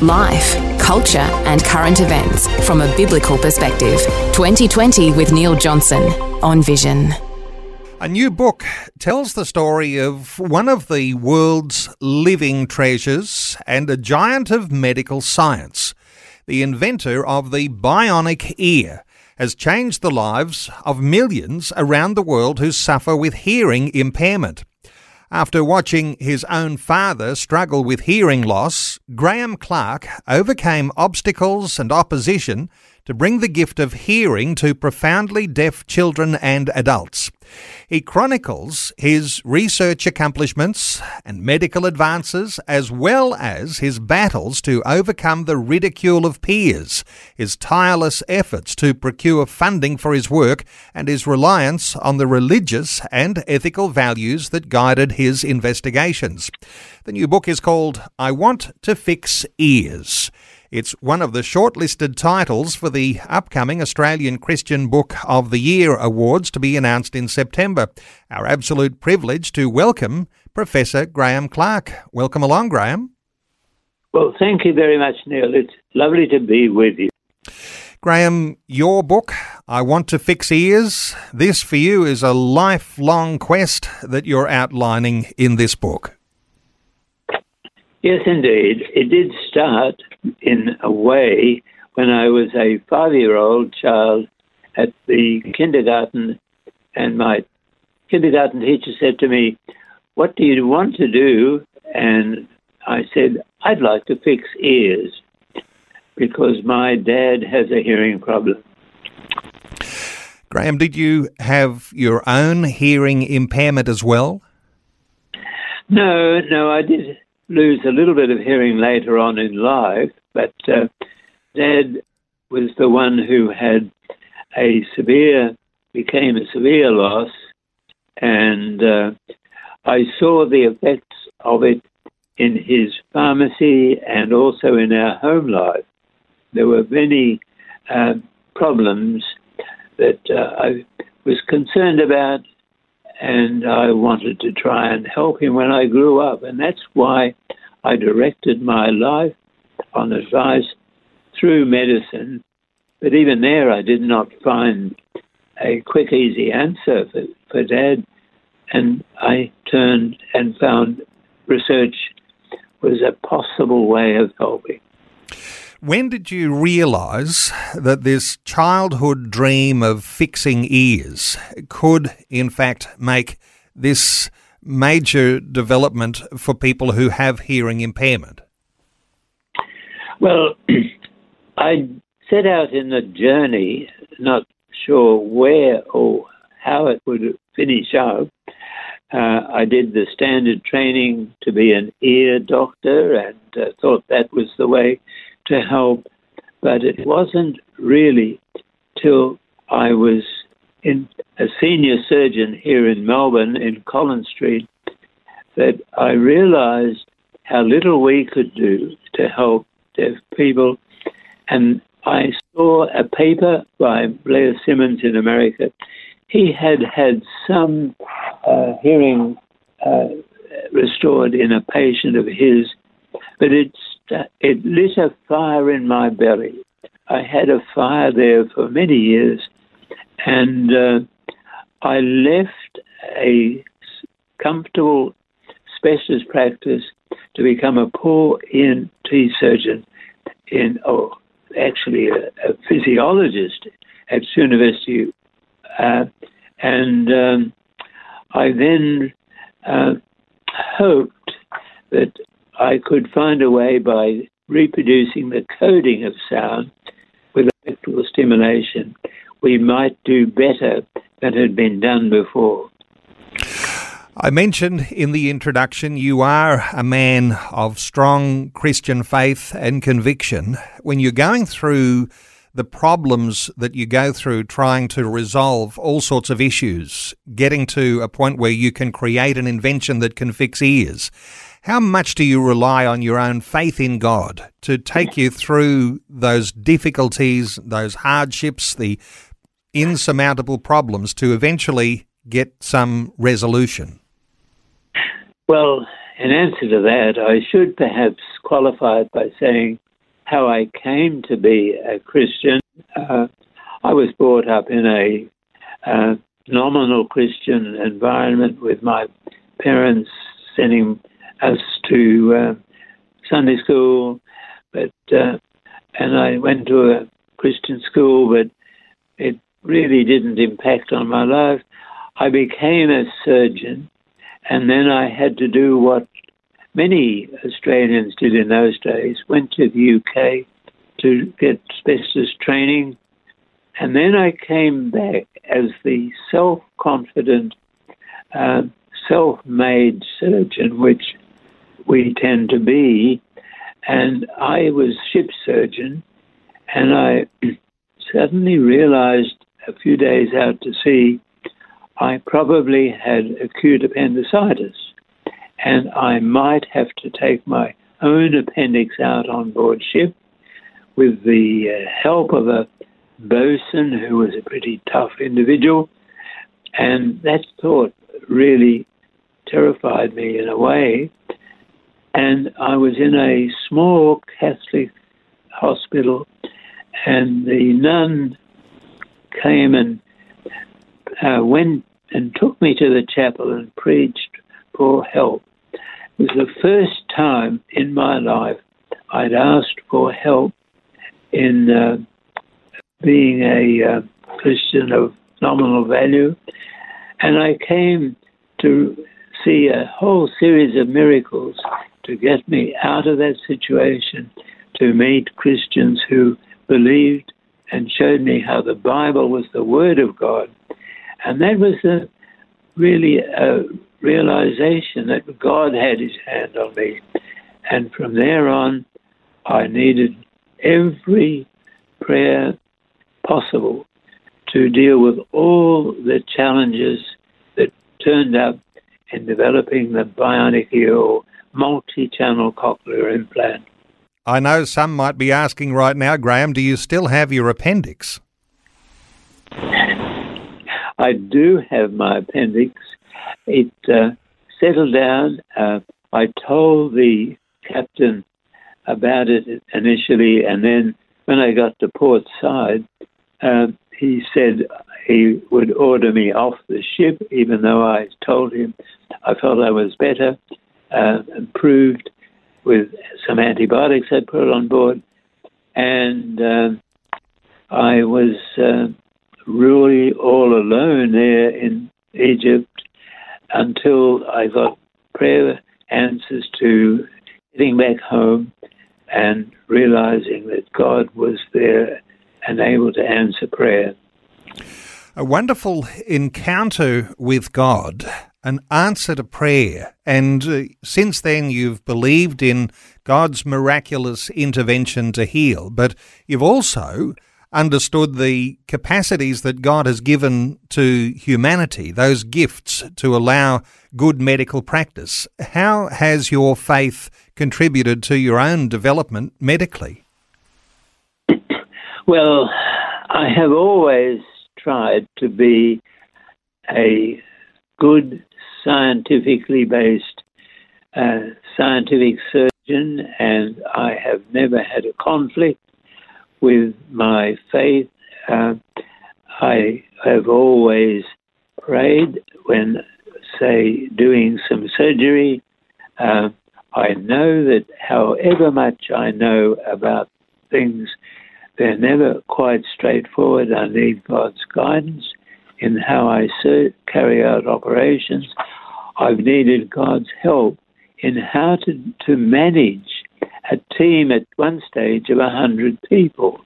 Life, culture, and current events from a biblical perspective. 2020 with Neil Johnson on Vision. A new book tells the story of one of the world's living treasures and a giant of medical science. The inventor of the bionic ear has changed the lives of millions around the world who suffer with hearing impairment. After watching his own father struggle with hearing loss, Graeme Clark overcame obstacles and opposition to bring the gift of hearing to profoundly deaf children and adults. He chronicles his research accomplishments and medical advances, as well as his battles to overcome the ridicule of peers, his tireless efforts to procure funding for his work, and his reliance on the religious and ethical values that guided his investigations. The new book is called I Want to Fix Ears. It's one of the shortlisted titles for the upcoming Australian Christian Book of the Year Awards to be announced in September. Our absolute privilege to welcome Professor Graeme Clark. Welcome along, Graeme. Well, thank you very much, Neil. It's lovely to be with you. Graeme, your book, I Want to Fix Ears, this for you is a lifelong quest that you're outlining in this book. Yes, indeed. It did start in a way when I was a five year old child at the kindergarten, and my kindergarten teacher said to me, What do you want to do? And I said, I'd like to fix ears because my dad has a hearing problem. Graeme, did you have your own hearing impairment as well? No, no, I did lose a little bit of hearing later on in life, but uh, Dad was the one who had a severe, became a severe loss, and uh, I saw the effects of it in his pharmacy and also in our home life. There were many uh, problems that uh, I was concerned about and I wanted to try and help him when I grew up. And that's why I directed my life on advice through medicine. But even there, I did not find a quick, easy answer for, for Dad. And I turned and found research was a possible way of helping. When did you realise that this childhood dream of fixing ears could, in fact, make this major development for people who have hearing impairment? Well, I set out in a journey, not sure where or how it would finish up. Uh, I did the standard training to be an ear doctor and uh, thought that was the way to help, but it wasn't really till I was in a senior surgeon here in Melbourne in Collins Street that I realized how little we could do to help deaf people. And I saw a paper by Blair Simmons in America. He had had some uh, hearing uh, restored in a patient of his, but it's it lit a fire in my belly. I had a fire there for many years, and uh, I left a comfortable specialist practice to become a poor ENT surgeon in, oh, actually a, a physiologist at University. Uh, and um, I then uh, hoped that I could find a way by reproducing the coding of sound with electrical stimulation, we might do better than had been done before. I mentioned in the introduction you are a man of strong Christian faith and conviction. When you're going through the problems that you go through trying to resolve all sorts of issues, getting to a point where you can create an invention that can fix ears. How much do you rely on your own faith in God to take you through those difficulties, those hardships, the insurmountable problems to eventually get some resolution? Well, in answer to that, I should perhaps qualify it by saying how I came to be a Christian. Uh, I was brought up in a uh, nominal Christian environment with my parents sending us to uh, Sunday school, but uh, and I went to a Christian school, but it really didn't impact on my life. I became a surgeon, and then I had to do what many Australians did in those days, went to the UK to get asbestos training. And then I came back as the self confident, uh, self made surgeon, which we tend to be. And I was ship surgeon, and I suddenly realized a few days out to sea, I probably had acute appendicitis and I might have to take my own appendix out on board ship with the uh, help of a bosun who was a pretty tough individual. And that thought really terrified me in a way. And I was in a small Catholic hospital, and the nun came and uh, went and took me to the chapel and preached for help. It was the first time in my life I'd asked for help in uh, being a uh, Christian of nominal value, and I came to see a whole series of miracles to get me out of that situation, to meet Christians who believed and showed me how the Bible was the Word of God. And that was a, really a realization that God had his hand on me. And from there on, I needed every prayer possible to deal with all the challenges that turned up in developing the bionic ear or multi channel cochlear implant. I know some might be asking right now, Graeme, do you still have your appendix? I do have my appendix it uh, settled down. Uh, I told the captain about it initially, and then when I got to Port Said, uh, he said he would order me off the ship, even though I told him I felt I was better, uh, improved with some antibiotics I put on board, and uh, I was uh, really all alone there in Egypt until I got prayer answers to getting back home and realizing that God was there and able to answer prayer. A wonderful encounter with God, an answer to prayer. And uh, since then, you've believed in God's miraculous intervention to heal, but you've also understood the capacities that God has given to humanity, those gifts to allow good medical practice. How has your faith contributed to your own development medically? Well, I have always tried to be a good, scientifically based uh, scientific surgeon, and I have never had a conflict with my faith. Uh, I have always prayed when, say, doing some surgery. Uh, I know that however much I know about things, they're never quite straightforward. I need God's guidance in how I ser- carry out operations. I've needed God's help in how to, to manage a team at one stage of 100 people.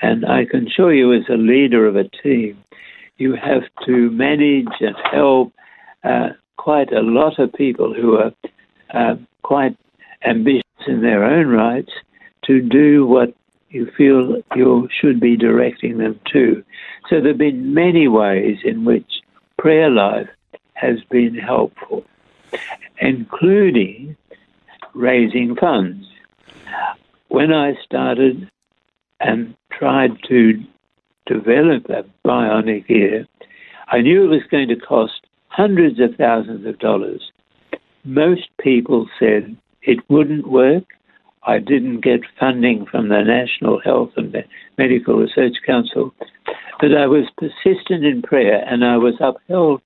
And I can assure you, as a leader of a team, you have to manage and help uh, quite a lot of people who are uh, quite ambitious in their own rights to do what you feel you should be directing them to. So there have been many ways in which prayer life has been helpful, including raising funds. When I started and tried to develop a bionic ear, I knew it was going to cost hundreds of thousands of dollars. Most people said it wouldn't work. I didn't get funding from the National Health and Medical Research Council, but I was persistent in prayer and I was upheld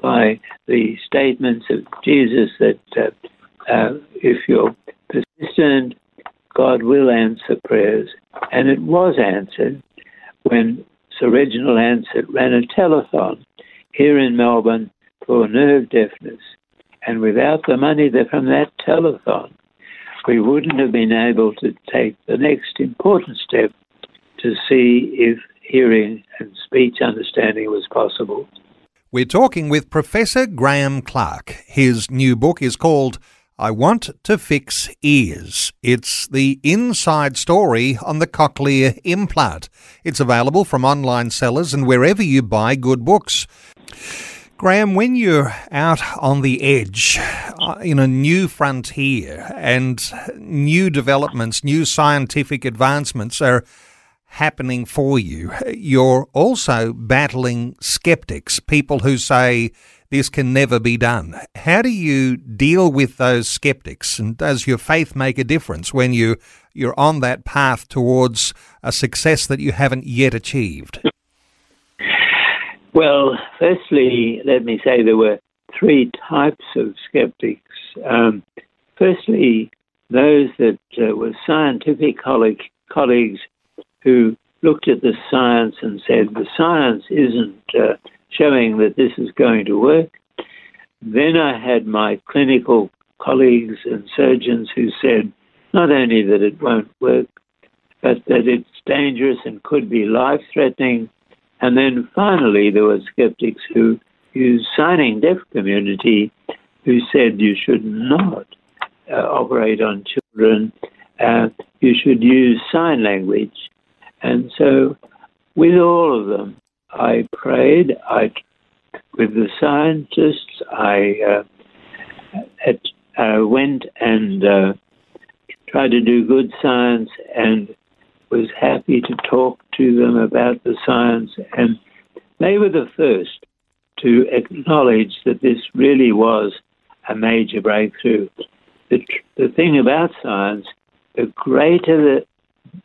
by the statements of Jesus that uh, uh, if you're persistent, God will answer prayers. And it was answered when Sir Reginald Ansett ran a telethon here in Melbourne for nerve deafness. And without the money from that telethon, we wouldn't have been able to take the next important step to see if hearing and speech understanding was possible. We're talking with Professor Graeme Clark. His new book is called I Want to Fix Ears. It's the inside story on the cochlear implant. It's available from online sellers and wherever you buy good books. Graeme, when you're out on the edge uh, in a new frontier and new developments, new scientific advancements are happening for you, you're also battling skeptics, people who say this can never be done. How do you deal with those skeptics? And does your faith make a difference when you, you're on that path towards a success that you haven't yet achieved? Well, firstly, let me say there were three types of skeptics. Um, firstly, those that uh, were scientific colleague, colleagues who looked at the science and said the science isn't uh, showing that this is going to work. Then I had my clinical colleagues and surgeons who said not only that it won't work, but that it's dangerous and could be life threatening. And then finally, there were skeptics who used signing deaf community who said you should not uh, operate on children, uh, you should use sign language. And so, with all of them, I prayed. I, with the scientists, I uh, at, uh, went and uh, tried to do good science and was happy to talk to them about the science. And they were the first to acknowledge that this really was a major breakthrough. The, the thing about science, the greater the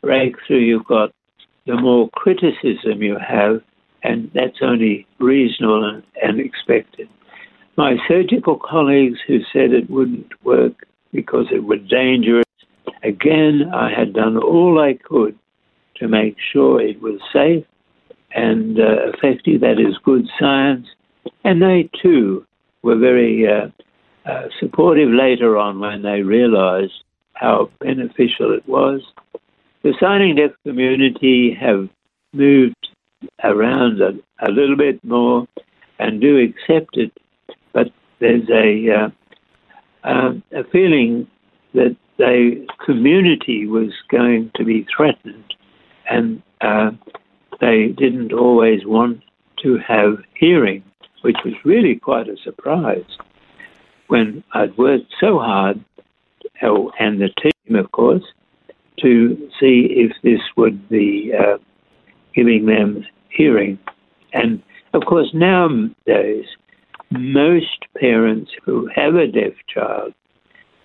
breakthrough you've got, the more criticism you have, and that's only reasonable and, and expected. My surgical colleagues who said it wouldn't work because it was dangerous, again, I had done all I could to make sure it was safe and uh, effective. That is good science. And they too were very uh, uh, supportive later on when they realized how beneficial it was. The signing deaf community have moved around a, a little bit more and do accept it, but there's a uh, um, a feeling that the community was going to be threatened, and uh, they didn't always want to have hearing, which was really quite a surprise when I'd worked so hard, oh, and the team, of course, to see if this would be uh, giving them hearing. And of course, nowadays, most parents who have a deaf child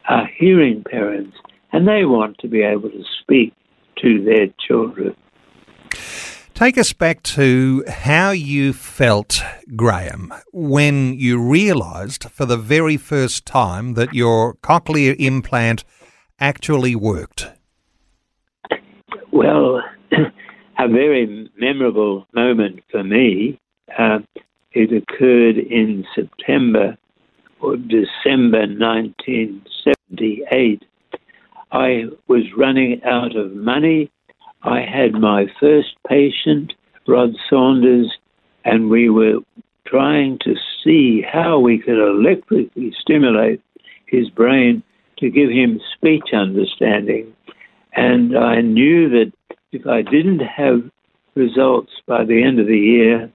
are hearing parents and they want to be able to speak to their children. Take us back to how you felt, Graeme, when you realised for the very first time that your cochlear implant actually worked. Well, a very memorable moment for me. Uh, it occurred in September or December 1978. I was running out of money. I had my first patient, Rod Saunders, and we were trying to see how we could electrically stimulate his brain to give him speech understanding. And I knew that if I didn't have results by the end of the year,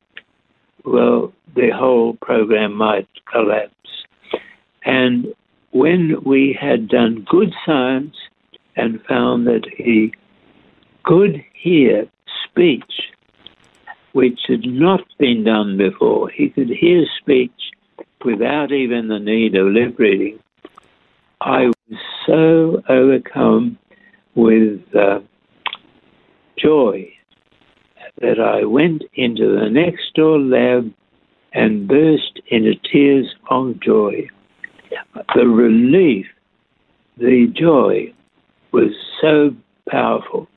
well, the whole program might collapse. And when we had done good science and found that he could hear speech, which had not been done before, he could hear speech without even the need of lip reading. I was so overcome with uh, joy that I went into the next door lab and burst into tears of joy. The relief, the joy was so powerful.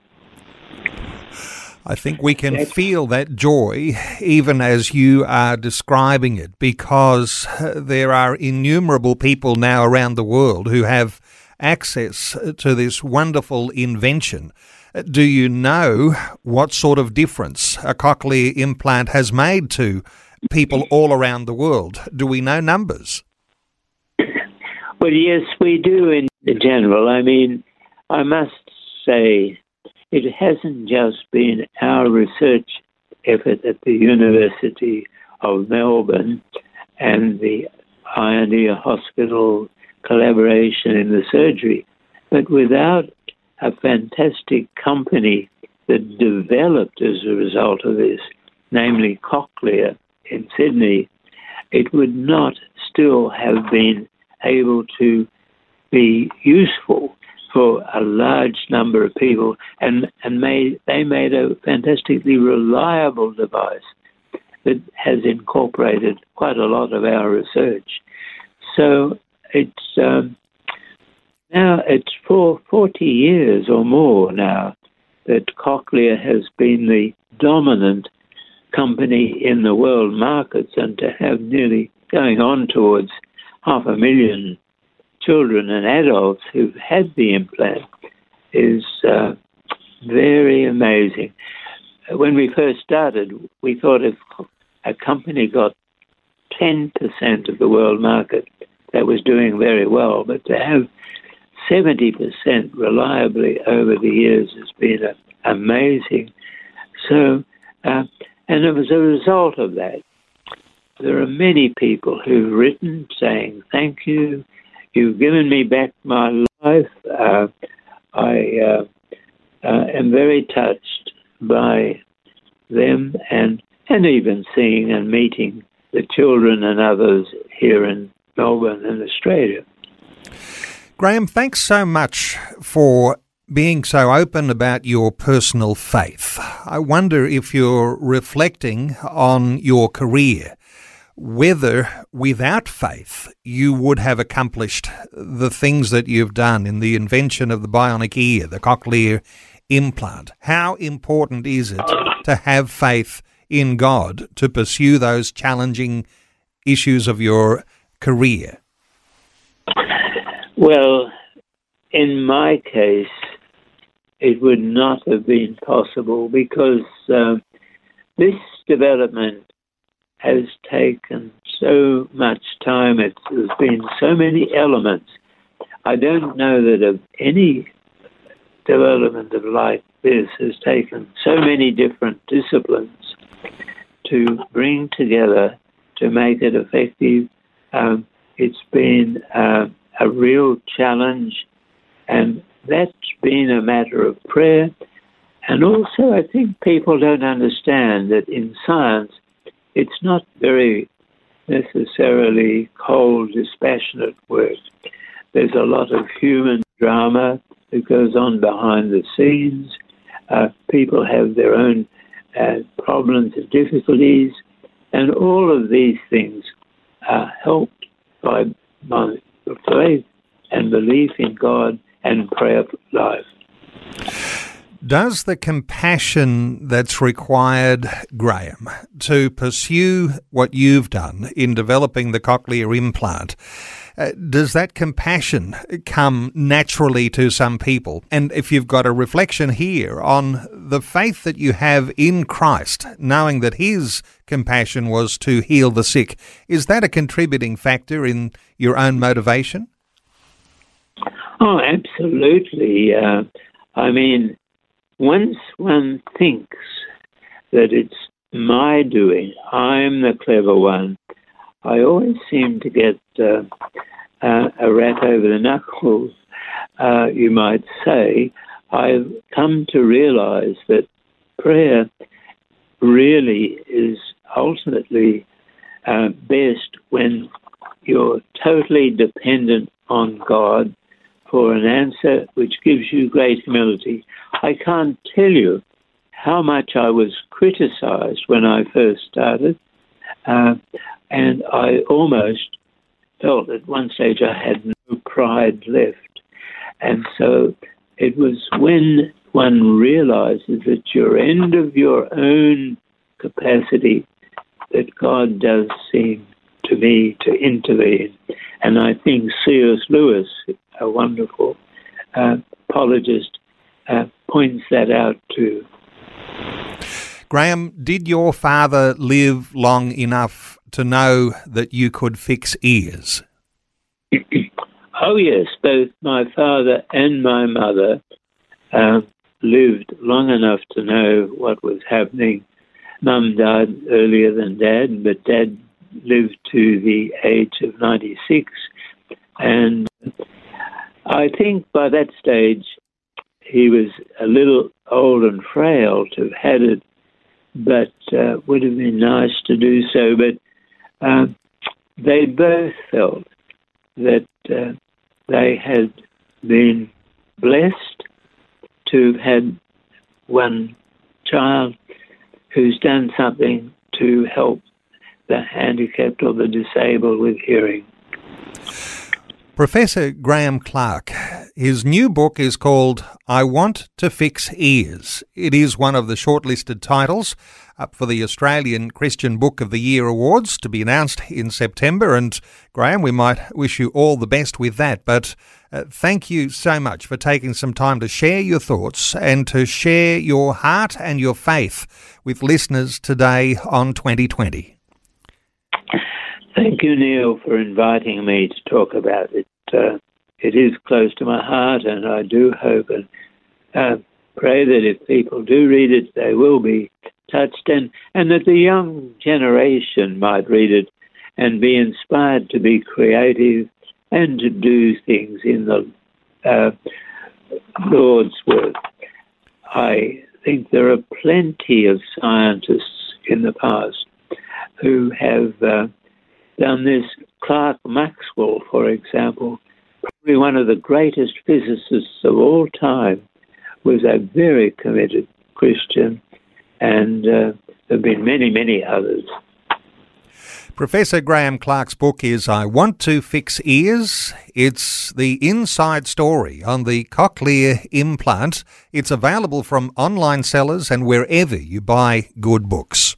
I think we can feel that joy even as you are describing it because uh, there are innumerable people now around the world who have access uh, to this wonderful invention. Uh, do you know what sort of difference a cochlear implant has made to people all around the world? Do we know numbers? Well, yes, we do in general. I mean, I must say it hasn't just been our research effort at the University of Melbourne and the Pioneer Hospital collaboration in the surgery, but without a fantastic company that developed as a result of this, namely Cochlear in Sydney, it would not still have been able to be useful for a large number of people, and and made they made a fantastically reliable device that has incorporated quite a lot of our research. So it's um, now it's for 40 years or more now that Cochlear has been the dominant company in the world markets, and to have nearly going on towards half a million children and adults who've had the implant is uh, very amazing. When we first started, we thought if a company got 10% of the world market, that was doing very well. But to have 70% reliably over the years has been amazing. So, uh, and as a result of that, there are many people who've written saying, Thank you, You've given me back my life. Uh, I uh, uh, am very touched by them and and even seeing and meeting the children and others here in Melbourne and Australia. Graeme, thanks so much for being so open about your personal faith. I wonder if you're reflecting on your career whether without faith you would have accomplished the things that you've done in the invention of the bionic ear, the cochlear implant. How important is it to have faith in God to pursue those challenging issues of your career? Well, in my case, it would not have been possible because uh, this development has taken so much time. It's, there's been so many elements. I don't know that of any development of like this has taken so many different disciplines to bring together to make it effective. Um, it's been uh, a real challenge, and that's been a matter of prayer. And also, I think people don't understand that in science, it's not very necessarily cold, dispassionate work. There's a lot of human drama that goes on behind the scenes. Uh, people have their own uh, problems and difficulties, and all of these things are helped by my faith and belief in God and prayer life. Does the compassion that's required, Graeme, to pursue what you've done in developing the cochlear implant, uh, does that compassion come naturally to some people? And if you've got a reflection here on the faith that you have in Christ, knowing that His compassion was to heal the sick, is that a contributing factor in your own motivation? Oh, absolutely. Uh, I mean, once one thinks that it's my doing, I'm the clever one, I always seem to get uh, uh, a rap over the knuckles, uh, you might say. I've come to realize that prayer really is ultimately uh, best when you're totally dependent on God for an answer which gives you great humility. I can't tell you how much I was criticized when I first started, uh, and I almost felt at one stage I had no pride left. And so it was when one realizes at your end of your own capacity that God does seem to me to intervene. And I think C.S. Lewis, a wonderful uh, apologist, uh, points that out too. Graeme, did your father live long enough to know that you could fix ears? oh, yes. Both my father and my mother uh, lived long enough to know what was happening. Mum died earlier than Dad, but Dad lived to the age of 96. And I think by that stage, he was a little old and frail to have had it but uh, would have been nice to do so. But um, they both felt that uh, they had been blessed to have had one child who's done something to help the handicapped or the disabled with hearing. Professor Graeme Clark, his new book is called I Want to Fix Ears. It is one of the shortlisted titles up for the Australian Christian Book of the Year Awards to be announced in September. And Graeme, we might wish you all the best with that. But uh, thank you so much for taking some time to share your thoughts and to share your heart and your faith with listeners today on 2020. Thank you, Neil, for inviting me to talk about it. Uh, it is close to my heart, and I do hope and uh, pray that if people do read it, they will be touched, and, and that the young generation might read it and be inspired to be creative and to do things in the uh, Lord's work. I think there are plenty of scientists in the past who have done this. Clerk Maxwell, for example, probably one of the greatest physicists of all time, was a very committed Christian, and uh, there have been many, many others. Professor Graeme Clark's book is I Want to Fix Ears. It's the inside story on the cochlear implant. It's available from online sellers and wherever you buy good books.